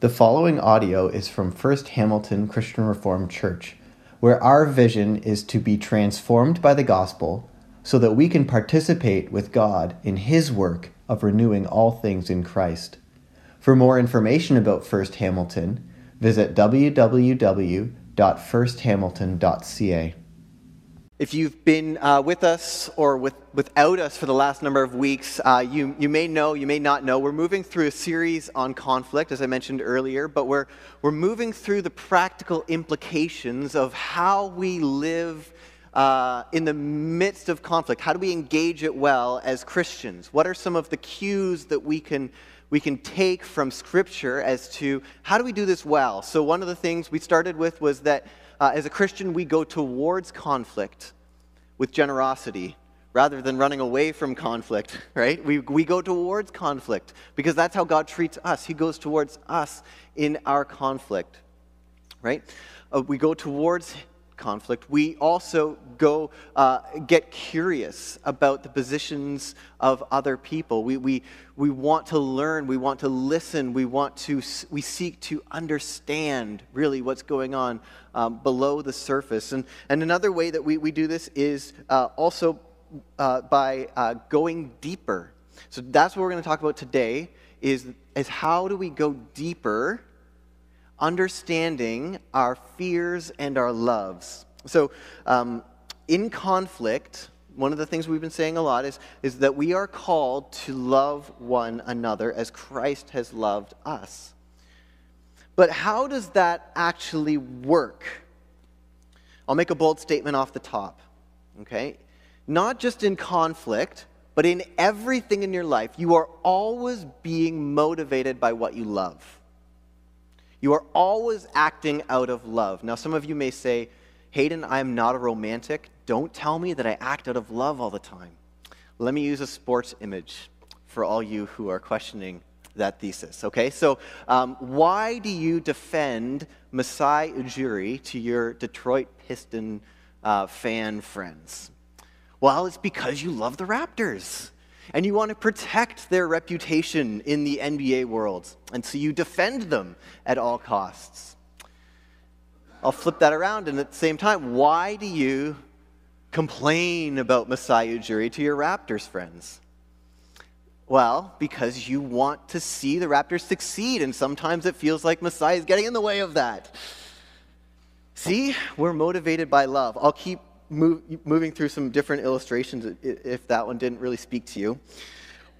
The following audio is from First Hamilton Christian Reformed Church, where our vision is to be transformed by the gospel so that we can participate with God in His work of renewing all things in Christ. For more information about First Hamilton, visit www.firsthamilton.ca. If you've been uh, with us or with, without us for the last number of weeks, uh, you, you may know, you may not know, we're moving through a series on conflict, as I mentioned earlier, but we're, we're moving through the practical implications of how we live uh, in the midst of conflict. How do we engage it well as Christians? What are some of the cues that we can, we can take from Scripture as to how do we do this well? So, one of the things we started with was that uh, as a Christian, we go towards conflict with generosity rather than running away from conflict, right? We, we go towards conflict because that's how God treats us. He goes towards us in our conflict, right? Uh, we go towards conflict, we also go uh, get curious about the positions of other people. We, we, we want to learn, we want to listen, we want to, we seek to understand really what's going on um, below the surface. And, and another way that we, we do this is uh, also uh, by uh, going deeper. So that's what we're going to talk about today is, is how do we go deeper understanding our fears and our loves. So, um, in conflict, one of the things we've been saying a lot is, is that we are called to love one another as Christ has loved us. But how does that actually work? I'll make a bold statement off the top, okay? Not just in conflict, but in everything in your life, you are always being motivated by what you love. You are always acting out of love. Now, some of you may say, Hayden, I am not a romantic. Don't tell me that I act out of love all the time. Let me use a sports image for all you who are questioning that thesis. Okay, so um, why do you defend Masai Ujiri to your Detroit Piston uh, fan friends? Well, it's because you love the Raptors and you want to protect their reputation in the NBA world. And so you defend them at all costs. I'll flip that around, and at the same time, why do you complain about Masai Ujiri to your Raptors friends? Well, because you want to see the Raptors succeed, and sometimes it feels like Masai is getting in the way of that. See, we're motivated by love. I'll keep move, moving through some different illustrations if that one didn't really speak to you.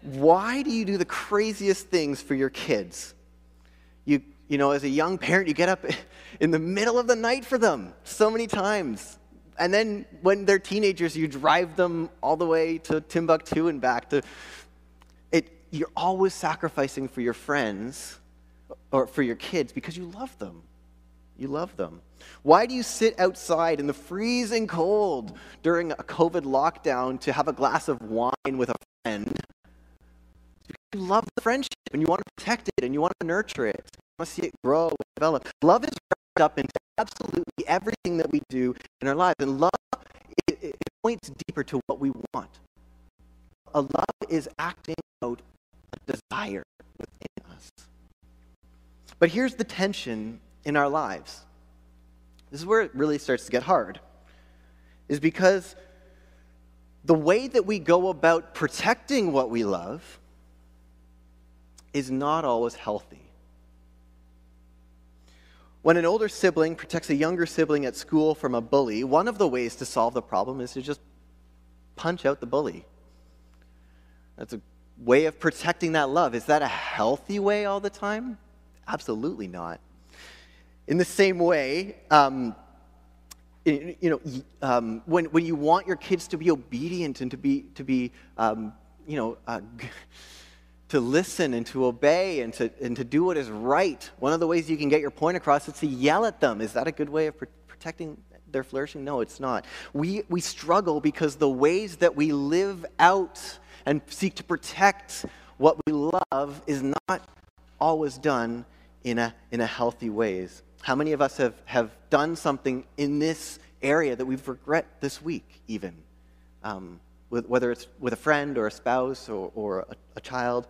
Why do you do the craziest things for your kids? You, you know, as a young parent, you get up in the middle of the night for them so many times. And then when they're teenagers, you drive them all the way to Timbuktu and back to it. You're always sacrificing for your friends or for your kids because you love them. You love them. Why do you sit outside in the freezing cold during a COVID lockdown to have a glass of wine with a friend? Because you love the friendship and you want to protect it and you want to nurture it. You want to see it grow and develop. Love is wrapped up into absolutely everything that we do in our lives. And love, it, it points deeper to what we want. A love is acting out a desire within us. But here's the tension in our lives this is where it really starts to get hard, is because the way that we go about protecting what we love is not always healthy. When an older sibling protects a younger sibling at school from a bully, one of the ways to solve the problem is to just punch out the bully. That's a way of protecting that love. Is that a healthy way all the time? Absolutely not. In the same way, um, you know, um, when, when you want your kids to be obedient and to be, to be um, you know, uh, to listen and to obey and to, and to do what is right, one of the ways you can get your point across is to yell at them. Is that a good way of pr- protecting their flourishing? No, it's not. We, we struggle because the ways that we live out and seek to protect what we love is not always done in a, in a healthy ways. How many of us have, have done something in this area that we've regret this week, even? Um, with, whether it's with a friend or a spouse or, or a, a child.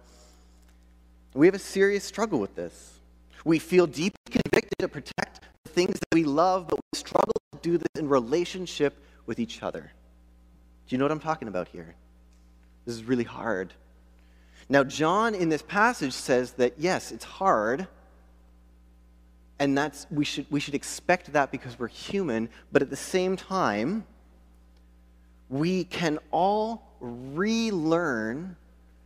We have a serious struggle with this. We feel deeply convicted to protect the things that we love, but we struggle to do this in relationship with each other. Do you know what I'm talking about here? This is really hard. Now, John in this passage says that yes, it's hard, and that's we should we should expect that because we're human, but at the same time, we can all relearn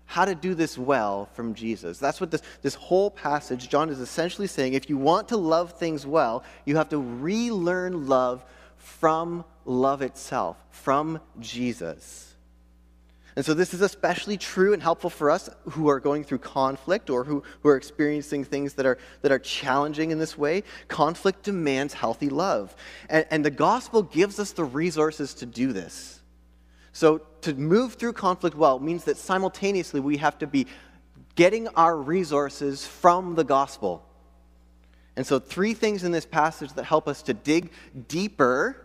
how to do this well from Jesus. That's what this, this whole passage, John is essentially saying if you want to love things well, you have to relearn love from love itself, from Jesus. And so, this is especially true and helpful for us who are going through conflict or who, who are experiencing things that are, that are challenging in this way. Conflict demands healthy love. And, and the gospel gives us the resources to do this. So, to move through conflict well means that simultaneously we have to be getting our resources from the gospel. And so, three things in this passage that help us to dig deeper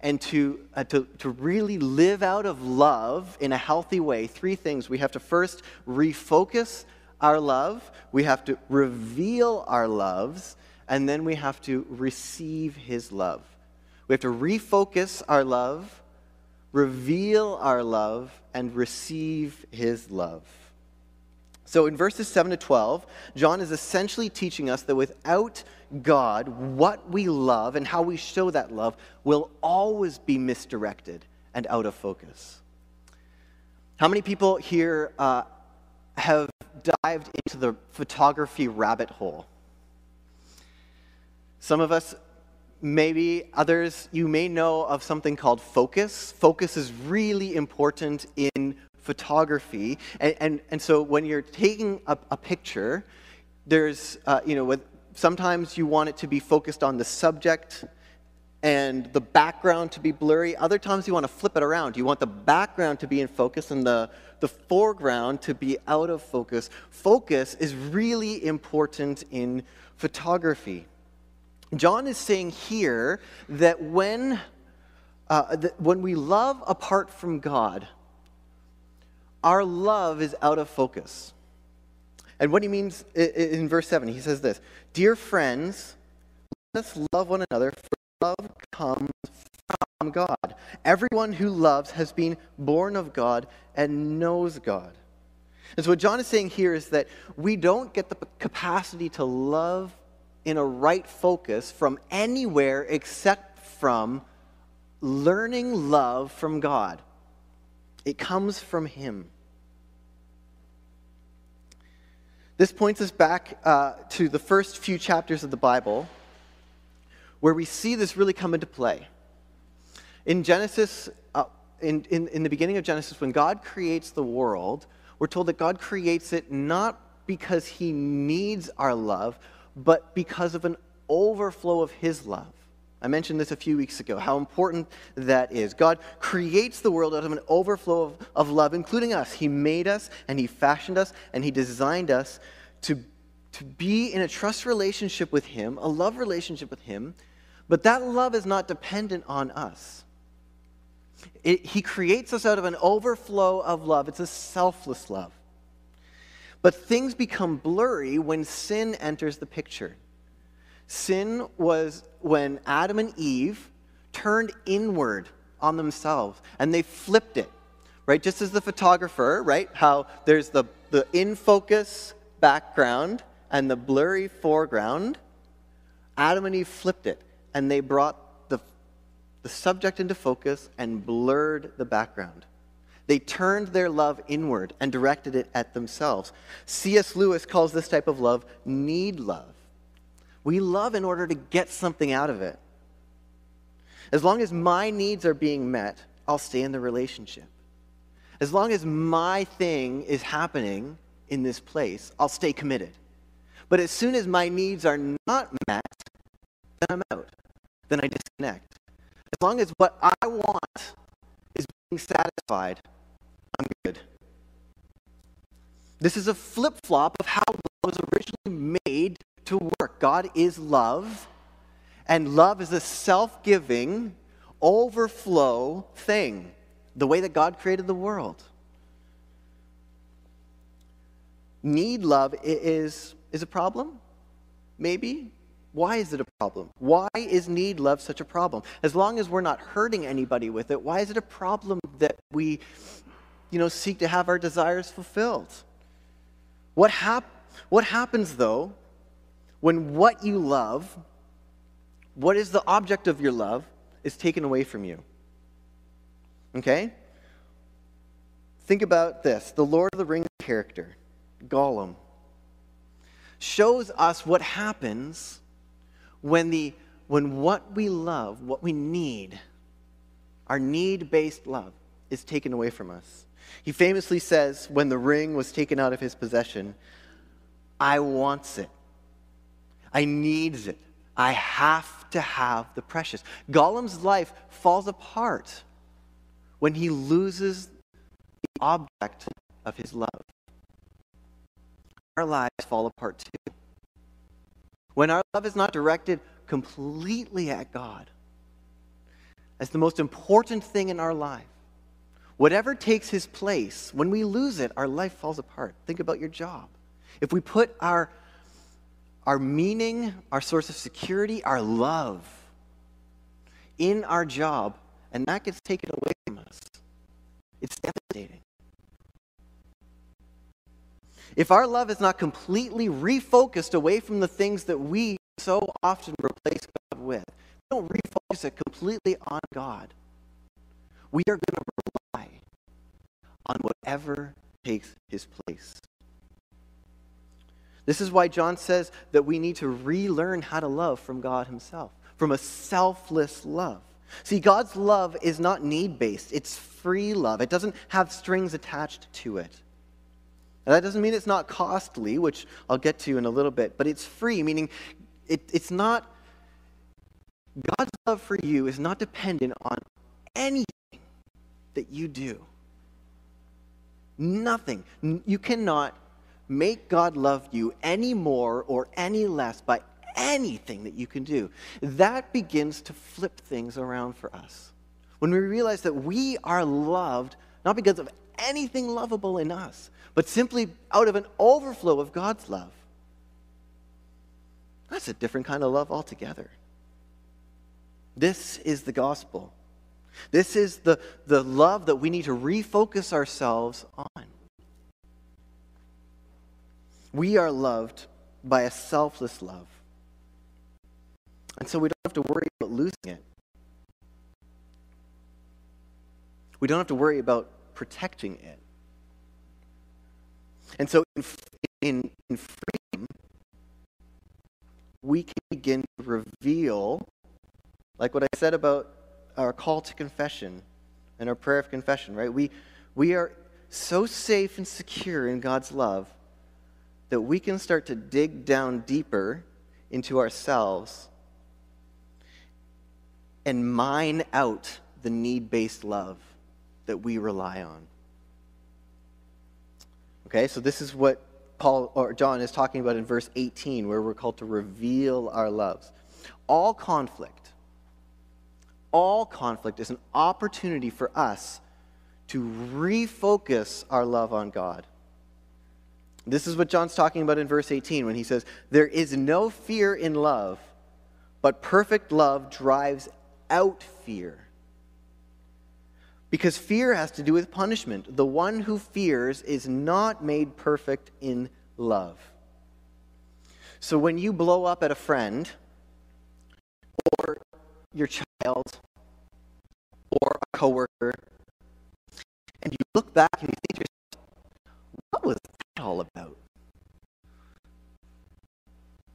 and to, uh, to, to really live out of love in a healthy way. Three things. We have to first refocus our love, we have to reveal our loves, and then we have to receive His love. We have to refocus our love reveal our love, and receive his love. So in verses 7 to 12, John is essentially teaching us that without God, what we love and how we show that love will always be misdirected and out of focus. How many people here uh, have dived into the photography rabbit hole? Some of us Maybe others, you may know of something called focus. Focus is really important in photography. And, and, and so when you're taking a, a picture, there's, uh, you know, with, sometimes you want it to be focused on the subject and the background to be blurry. Other times you want to flip it around. You want the background to be in focus and the, the foreground to be out of focus. Focus is really important in photography. John is saying here that when, uh, that when we love apart from God, our love is out of focus. And what he means in verse 7, he says this Dear friends, let us love one another, for love comes from God. Everyone who loves has been born of God and knows God. And so, what John is saying here is that we don't get the capacity to love in a right focus from anywhere except from learning love from God. It comes from Him. This points us back uh, to the first few chapters of the Bible where we see this really come into play. In Genesis, uh, in, in, in the beginning of Genesis, when God creates the world, we're told that God creates it not because He needs our love, but because of an overflow of His love. I mentioned this a few weeks ago, how important that is. God creates the world out of an overflow of, of love, including us. He made us, and He fashioned us, and He designed us to, to be in a trust relationship with Him, a love relationship with Him, but that love is not dependent on us. It, he creates us out of an overflow of love, it's a selfless love. But things become blurry when sin enters the picture. Sin was when Adam and Eve turned inward on themselves and they flipped it, right? Just as the photographer, right? How there's the, the in focus background and the blurry foreground. Adam and Eve flipped it and they brought the, the subject into focus and blurred the background. They turned their love inward and directed it at themselves. C.S. Lewis calls this type of love need love. We love in order to get something out of it. As long as my needs are being met, I'll stay in the relationship. As long as my thing is happening in this place, I'll stay committed. But as soon as my needs are not met, then I'm out. Then I disconnect. As long as what I want is being satisfied, I'm good. This is a flip flop of how love was originally made to work. God is love, and love is a self giving, overflow thing, the way that God created the world. Need love is, is a problem. Maybe. Why is it a problem? Why is need love such a problem? As long as we're not hurting anybody with it, why is it a problem that we, you know, seek to have our desires fulfilled? What, hap- what happens, though, when what you love, what is the object of your love, is taken away from you? Okay? Think about this the Lord of the Rings character, Gollum, shows us what happens when, the, when what we love, what we need, our need based love, is taken away from us. He famously says, when the ring was taken out of his possession, I wants it. I needs it. I have to have the precious. Gollum's life falls apart when he loses the object of his love. Our lives fall apart too. When our love is not directed completely at God as the most important thing in our life, whatever takes his place, when we lose it, our life falls apart. Think about your job. If we put our, our meaning, our source of security, our love in our job, and that gets taken away from us, it's devastating. If our love is not completely refocused away from the things that we so often replace God with, we don't refocus it completely on God, we are going to rely on whatever takes his place. This is why John says that we need to relearn how to love from God himself, from a selfless love. See, God's love is not need based, it's free love. It doesn't have strings attached to it. And that doesn't mean it's not costly, which I'll get to in a little bit, but it's free, meaning it, it's not, God's love for you is not dependent on anything that you do. Nothing. You cannot make God love you any more or any less by anything that you can do. That begins to flip things around for us. When we realize that we are loved not because of anything lovable in us, but simply out of an overflow of God's love. That's a different kind of love altogether. This is the gospel. This is the, the love that we need to refocus ourselves on. We are loved by a selfless love. And so we don't have to worry about losing it. We don't have to worry about protecting it. And so in, in, in freedom, we can begin to reveal, like what I said about our call to confession and our prayer of confession, right? We, we are so safe and secure in God's love that we can start to dig down deeper into ourselves and mine out the need based love that we rely on. Okay, so this is what Paul or John is talking about in verse 18, where we're called to reveal our loves. All conflict, all conflict is an opportunity for us to refocus our love on God. This is what John's talking about in verse 18 when he says, There is no fear in love, but perfect love drives out fear. Because fear has to do with punishment. The one who fears is not made perfect in love. So when you blow up at a friend, or your child, or a coworker, and you look back and you think to yourself, what was all about?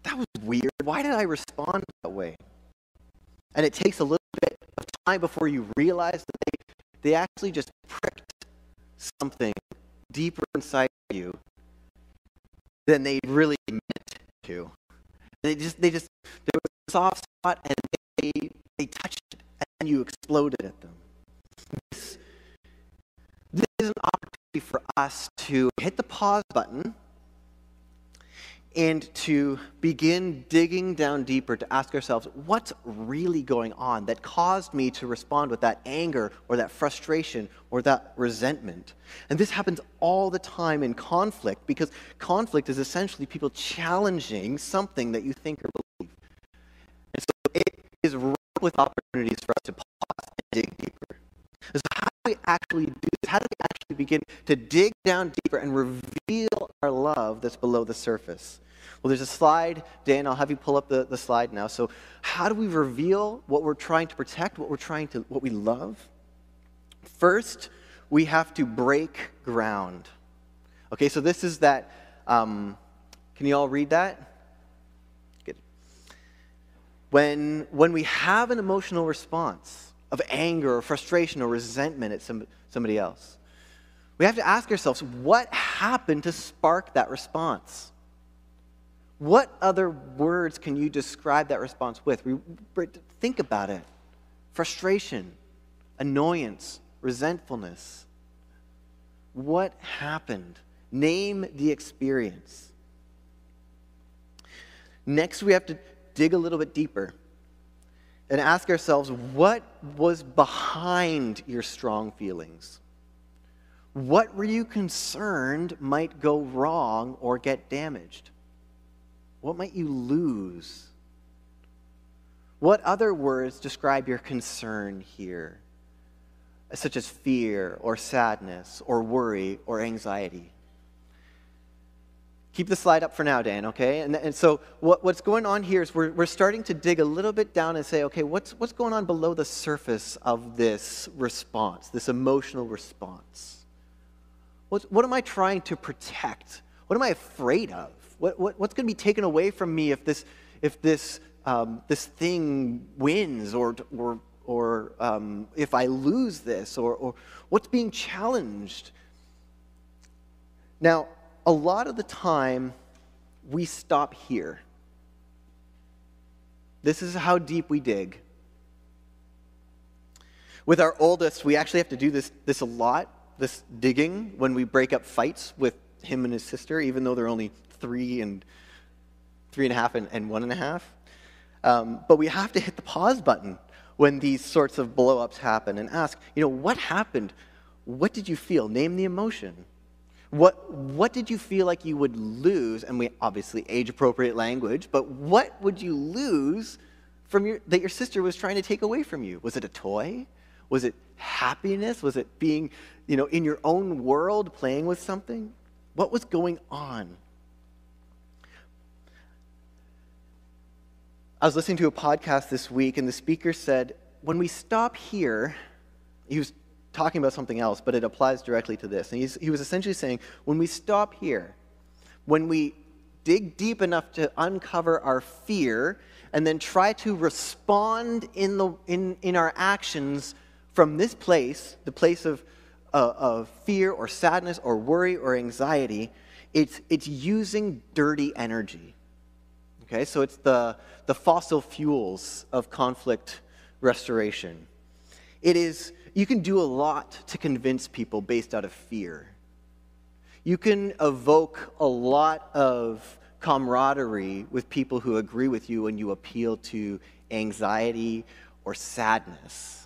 That was weird. Why did I respond that way? And it takes a little bit of time before you realize that they they actually just pricked something deeper inside you than they really meant to. They just, they just, there was a soft spot and they, they touched it and you exploded at them. This, this is an opportunity for us to hit the pause button and to begin digging down deeper to ask ourselves what's really going on that caused me to respond with that anger or that frustration or that resentment. And this happens all the time in conflict because conflict is essentially people challenging something that you think or believe. And so it is ripe with opportunities for us to pause and dig deeper. So how do we actually do this? How do we actually begin to dig down deeper and reveal our love that's below the surface? Well, there's a slide, Dan, I'll have you pull up the, the slide now. So, how do we reveal what we're trying to protect, what we're trying to, what we love? First, we have to break ground. Okay, so this is that. Um, can you all read that? Good. When, when we have an emotional response of anger or frustration or resentment at some, somebody else, we have to ask ourselves what happened to spark that response? What other words can you describe that response with? We, Think about it frustration, annoyance, resentfulness. What happened? Name the experience. Next, we have to dig a little bit deeper and ask ourselves what was behind your strong feelings? What were you concerned might go wrong or get damaged? What might you lose? What other words describe your concern here, such as fear or sadness or worry or anxiety? Keep the slide up for now, Dan, okay? And, and so what, what's going on here is we're, we're starting to dig a little bit down and say, okay, what's, what's going on below the surface of this response, this emotional response? What, what am I trying to protect? What am I afraid of? What, what, what's going to be taken away from me if this, if this, um, this thing wins or, or, or um, if I lose this or, or what's being challenged? Now, a lot of the time, we stop here. This is how deep we dig. With our oldest, we actually have to do this, this a lot, this digging, when we break up fights with him and his sister, even though they're only three and three and a half and, and one and a half. Um, but we have to hit the pause button when these sorts of blowups happen and ask, you know, what happened? What did you feel? Name the emotion. What, what did you feel like you would lose? And we obviously age appropriate language, but what would you lose from your, that your sister was trying to take away from you? Was it a toy? Was it happiness? Was it being, you know, in your own world playing with something? What was going on? I was listening to a podcast this week, and the speaker said, when we stop here, he was talking about something else, but it applies directly to this. And he was essentially saying, when we stop here, when we dig deep enough to uncover our fear, and then try to respond in, the, in, in our actions from this place, the place of, uh, of fear or sadness or worry or anxiety, it's, it's using dirty energy. Okay, so it's the, the fossil fuels of conflict restoration. It is, you can do a lot to convince people based out of fear. You can evoke a lot of camaraderie with people who agree with you when you appeal to anxiety or sadness.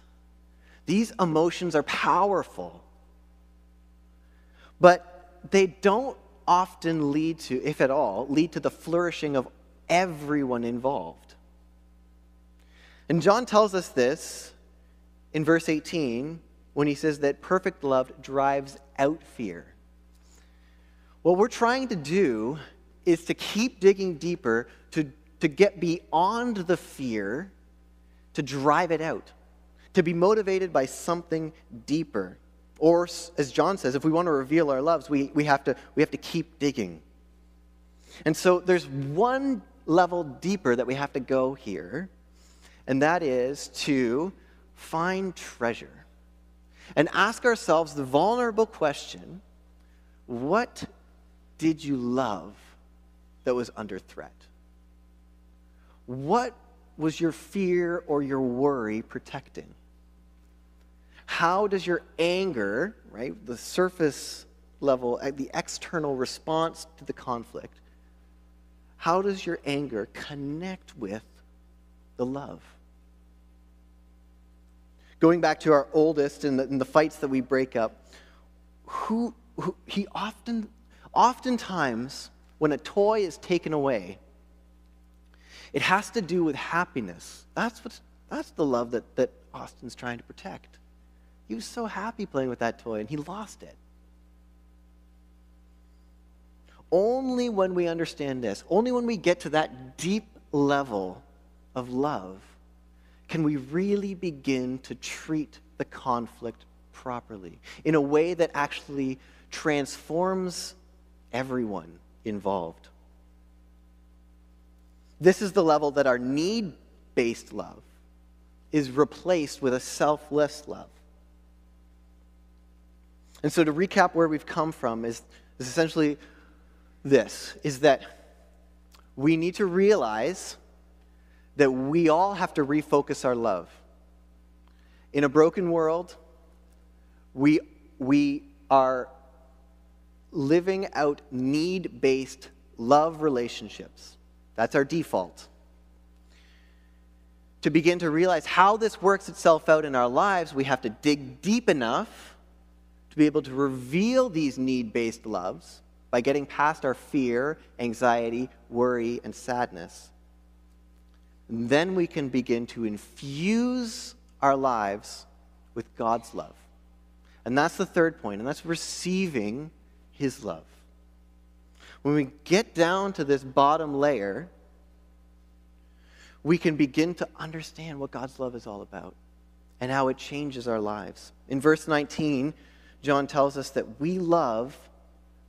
These emotions are powerful, but they don't often lead to, if at all, lead to the flourishing of everyone involved. And John tells us this in verse 18 when he says that perfect love drives out fear. What we're trying to do is to keep digging deeper, to, to get beyond the fear, to drive it out, to be motivated by something deeper. Or, as John says, if we want to reveal our loves, we, we, have, to, we have to keep digging. And so there's one level deeper that we have to go here, and that is to find treasure and ask ourselves the vulnerable question what did you love that was under threat? What was your fear or your worry protecting? How does your anger, right, the surface level, the external response to the conflict, how does your anger connect with the love? Going back to our oldest and the, and the fights that we break up, who, who he often, oftentimes, when a toy is taken away, it has to do with happiness. That's, what, that's the love that, that Austin's trying to protect. He was so happy playing with that toy and he lost it. Only when we understand this, only when we get to that deep level of love, can we really begin to treat the conflict properly in a way that actually transforms everyone involved. This is the level that our need based love is replaced with a selfless love. And so to recap where we've come from is, is essentially this is that we need to realize that we all have to refocus our love. In a broken world, we, we are living out need based love relationships. That's our default. To begin to realize how this works itself out in our lives, we have to dig deep enough to be able to reveal these need based loves by getting past our fear, anxiety, worry, and sadness. And then we can begin to infuse our lives with God's love. And that's the third point, and that's receiving his love. When we get down to this bottom layer, we can begin to understand what God's love is all about and how it changes our lives. In verse 19, John tells us that we love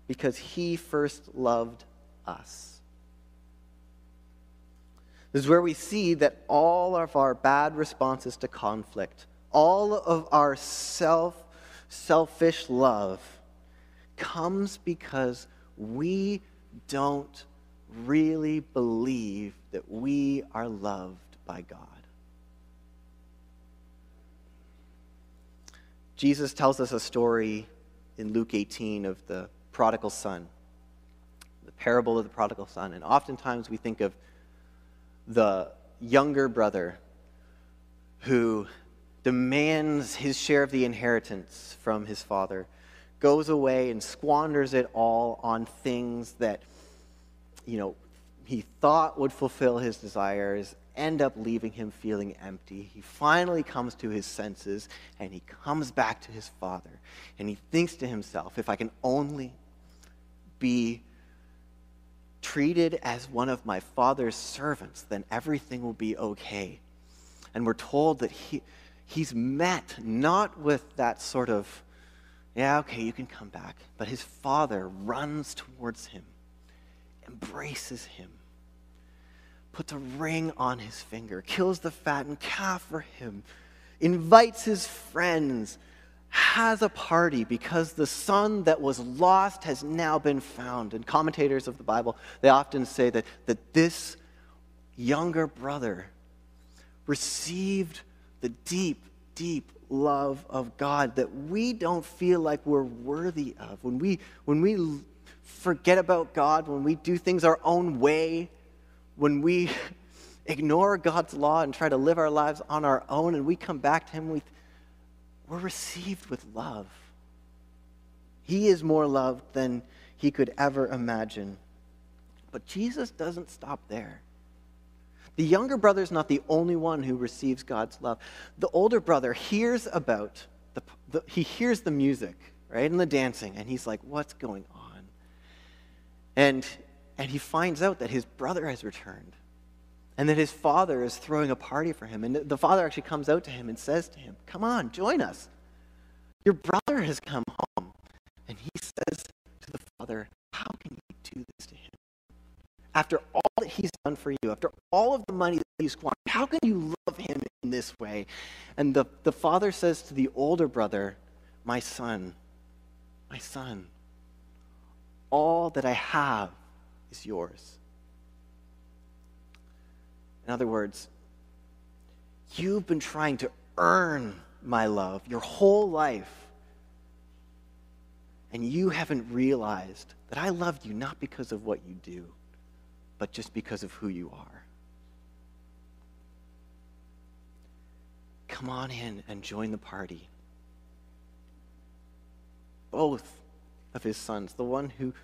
because he first loved us. This is where we see that all of our bad responses to conflict, all of our self selfish love comes because we don't really believe that we are loved by God. Jesus tells us a story in Luke 18 of the prodigal son, the parable of the prodigal son. And oftentimes we think of the younger brother who demands his share of the inheritance from his father, goes away and squanders it all on things that, you know, he thought would fulfill his desires, end up leaving him feeling empty. He finally comes to his senses and he comes back to his father. And he thinks to himself, if I can only be treated as one of my father's servants, then everything will be okay. And we're told that he, he's met not with that sort of, yeah, okay, you can come back, but his father runs towards him, embraces him, puts a ring on his finger, kills the fattened calf for him, invites his friends, has a party because the son that was lost has now been found. And commentators of the Bible, they often say that, that this younger brother received the deep, deep love of God that we don't feel like we're worthy of. When we, when we forget about God, when we do things our own way, when we ignore God's law and try to live our lives on our own, and we come back to Him, we, we're received with love. He is more loved than he could ever imagine. But Jesus doesn't stop there. The younger brother is not the only one who receives God's love. The older brother hears about the, the, he hears the music, right, and the dancing, and he's like, "What's going on?" And and he finds out that his brother has returned, and that his father is throwing a party for him. And the father actually comes out to him and says to him, "Come on, join us. Your brother has come home." And he says to the father, "How can you do this to him?" after all that he's done for you, after all of the money that he's squandered, how can you love him in this way? And the, the father says to the older brother, My son, my son, all that I have is yours. In other words, you've been trying to earn my love your whole life. And you haven't realized that I loved you not because of what you do but just because of who you are. Come on in and join the party. Both of his sons, the one who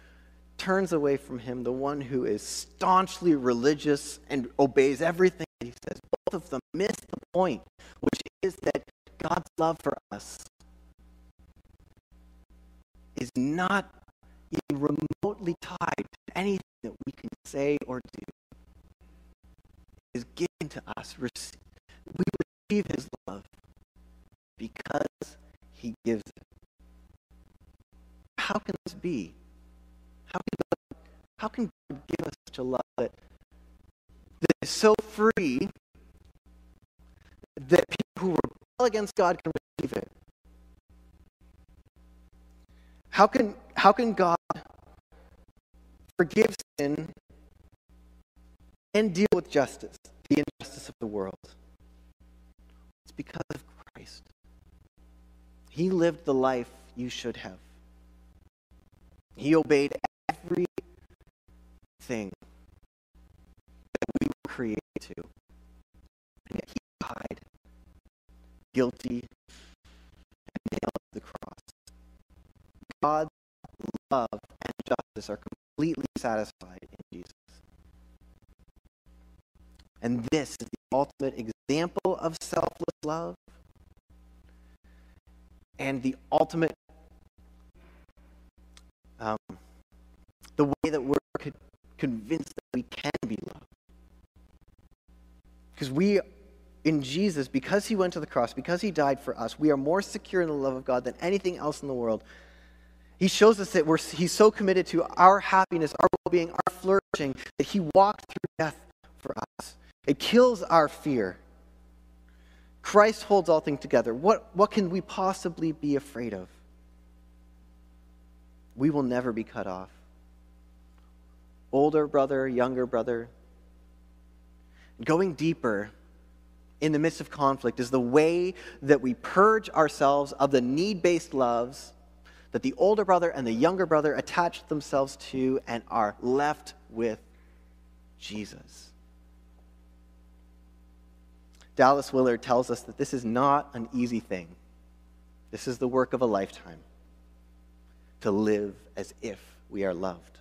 turns away from him, the one who is staunchly religious and obeys everything that he says, both of them miss the point, which is that God's love for us is not even remotely tied to anything that we can say or do. It is given to us. We receive his love because he gives it. How can this be? How can God, how can God give us such a love that, that is so free that people who rebel against God can receive it? How can, how can God forgive sin and deal with justice, the injustice of the world? It's because of Christ. He lived the life you should have. He obeyed everything that we were created to. And yet he died guilty and nailed to the cross. God's love and justice are completely satisfied in Jesus. And this is the ultimate example of selfless love and the ultimate um, the way that we're convinced that we can be loved. Because we, in Jesus, because he went to the cross, because he died for us, we are more secure in the love of God than anything else in the world. He shows us that we're, he's so committed to our happiness, our well being, our flourishing, that he walked through death for us. It kills our fear. Christ holds all things together. What, what can we possibly be afraid of? We will never be cut off. Older brother, younger brother. Going deeper in the midst of conflict is the way that we purge ourselves of the need based loves that the older brother and the younger brother attach themselves to and are left with Jesus. Dallas Willard tells us that this is not an easy thing. This is the work of a lifetime to live as if we are loved.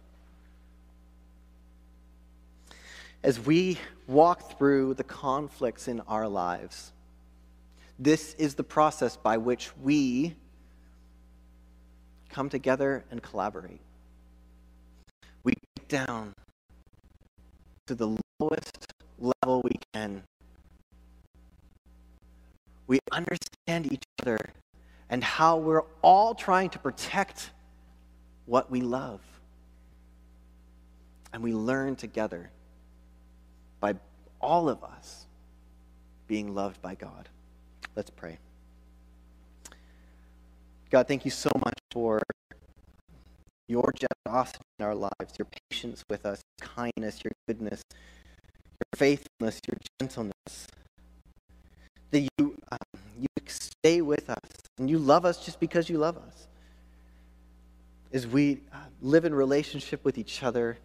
As we walk through the conflicts in our lives, this is the process by which we come together and collaborate. We get down to the lowest level we can. We understand each other and how we're all trying to protect what we love. And we learn together all of us being loved by God. Let's pray. God, thank you so much for your generosity in our lives, your patience with us, your kindness, your goodness, your faithfulness, your gentleness. That you, um, you stay with us and you love us just because you love us. As we uh, live in relationship with each other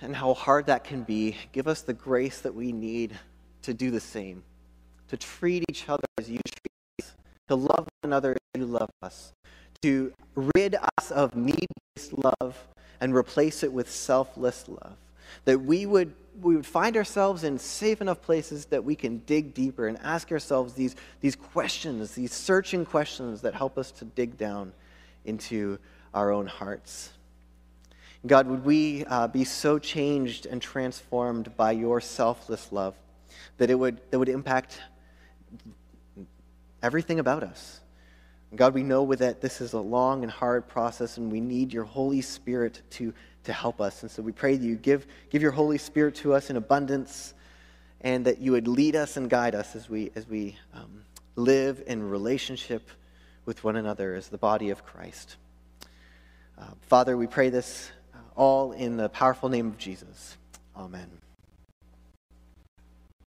and how hard that can be, give us the grace that we need to do the same, to treat each other as you treat us, to love one another as you love us, to rid us of need based love and replace it with selfless love. That we would, we would find ourselves in safe enough places that we can dig deeper and ask ourselves these, these questions, these searching questions that help us to dig down into our own hearts. God, would we uh, be so changed and transformed by your selfless love that it would, that would impact everything about us. God, we know that this is a long and hard process, and we need your Holy Spirit to, to help us. And so we pray that you give, give your Holy Spirit to us in abundance, and that you would lead us and guide us as we, as we um, live in relationship with one another as the body of Christ. Uh, Father, we pray this all in the powerful name of Jesus. Amen.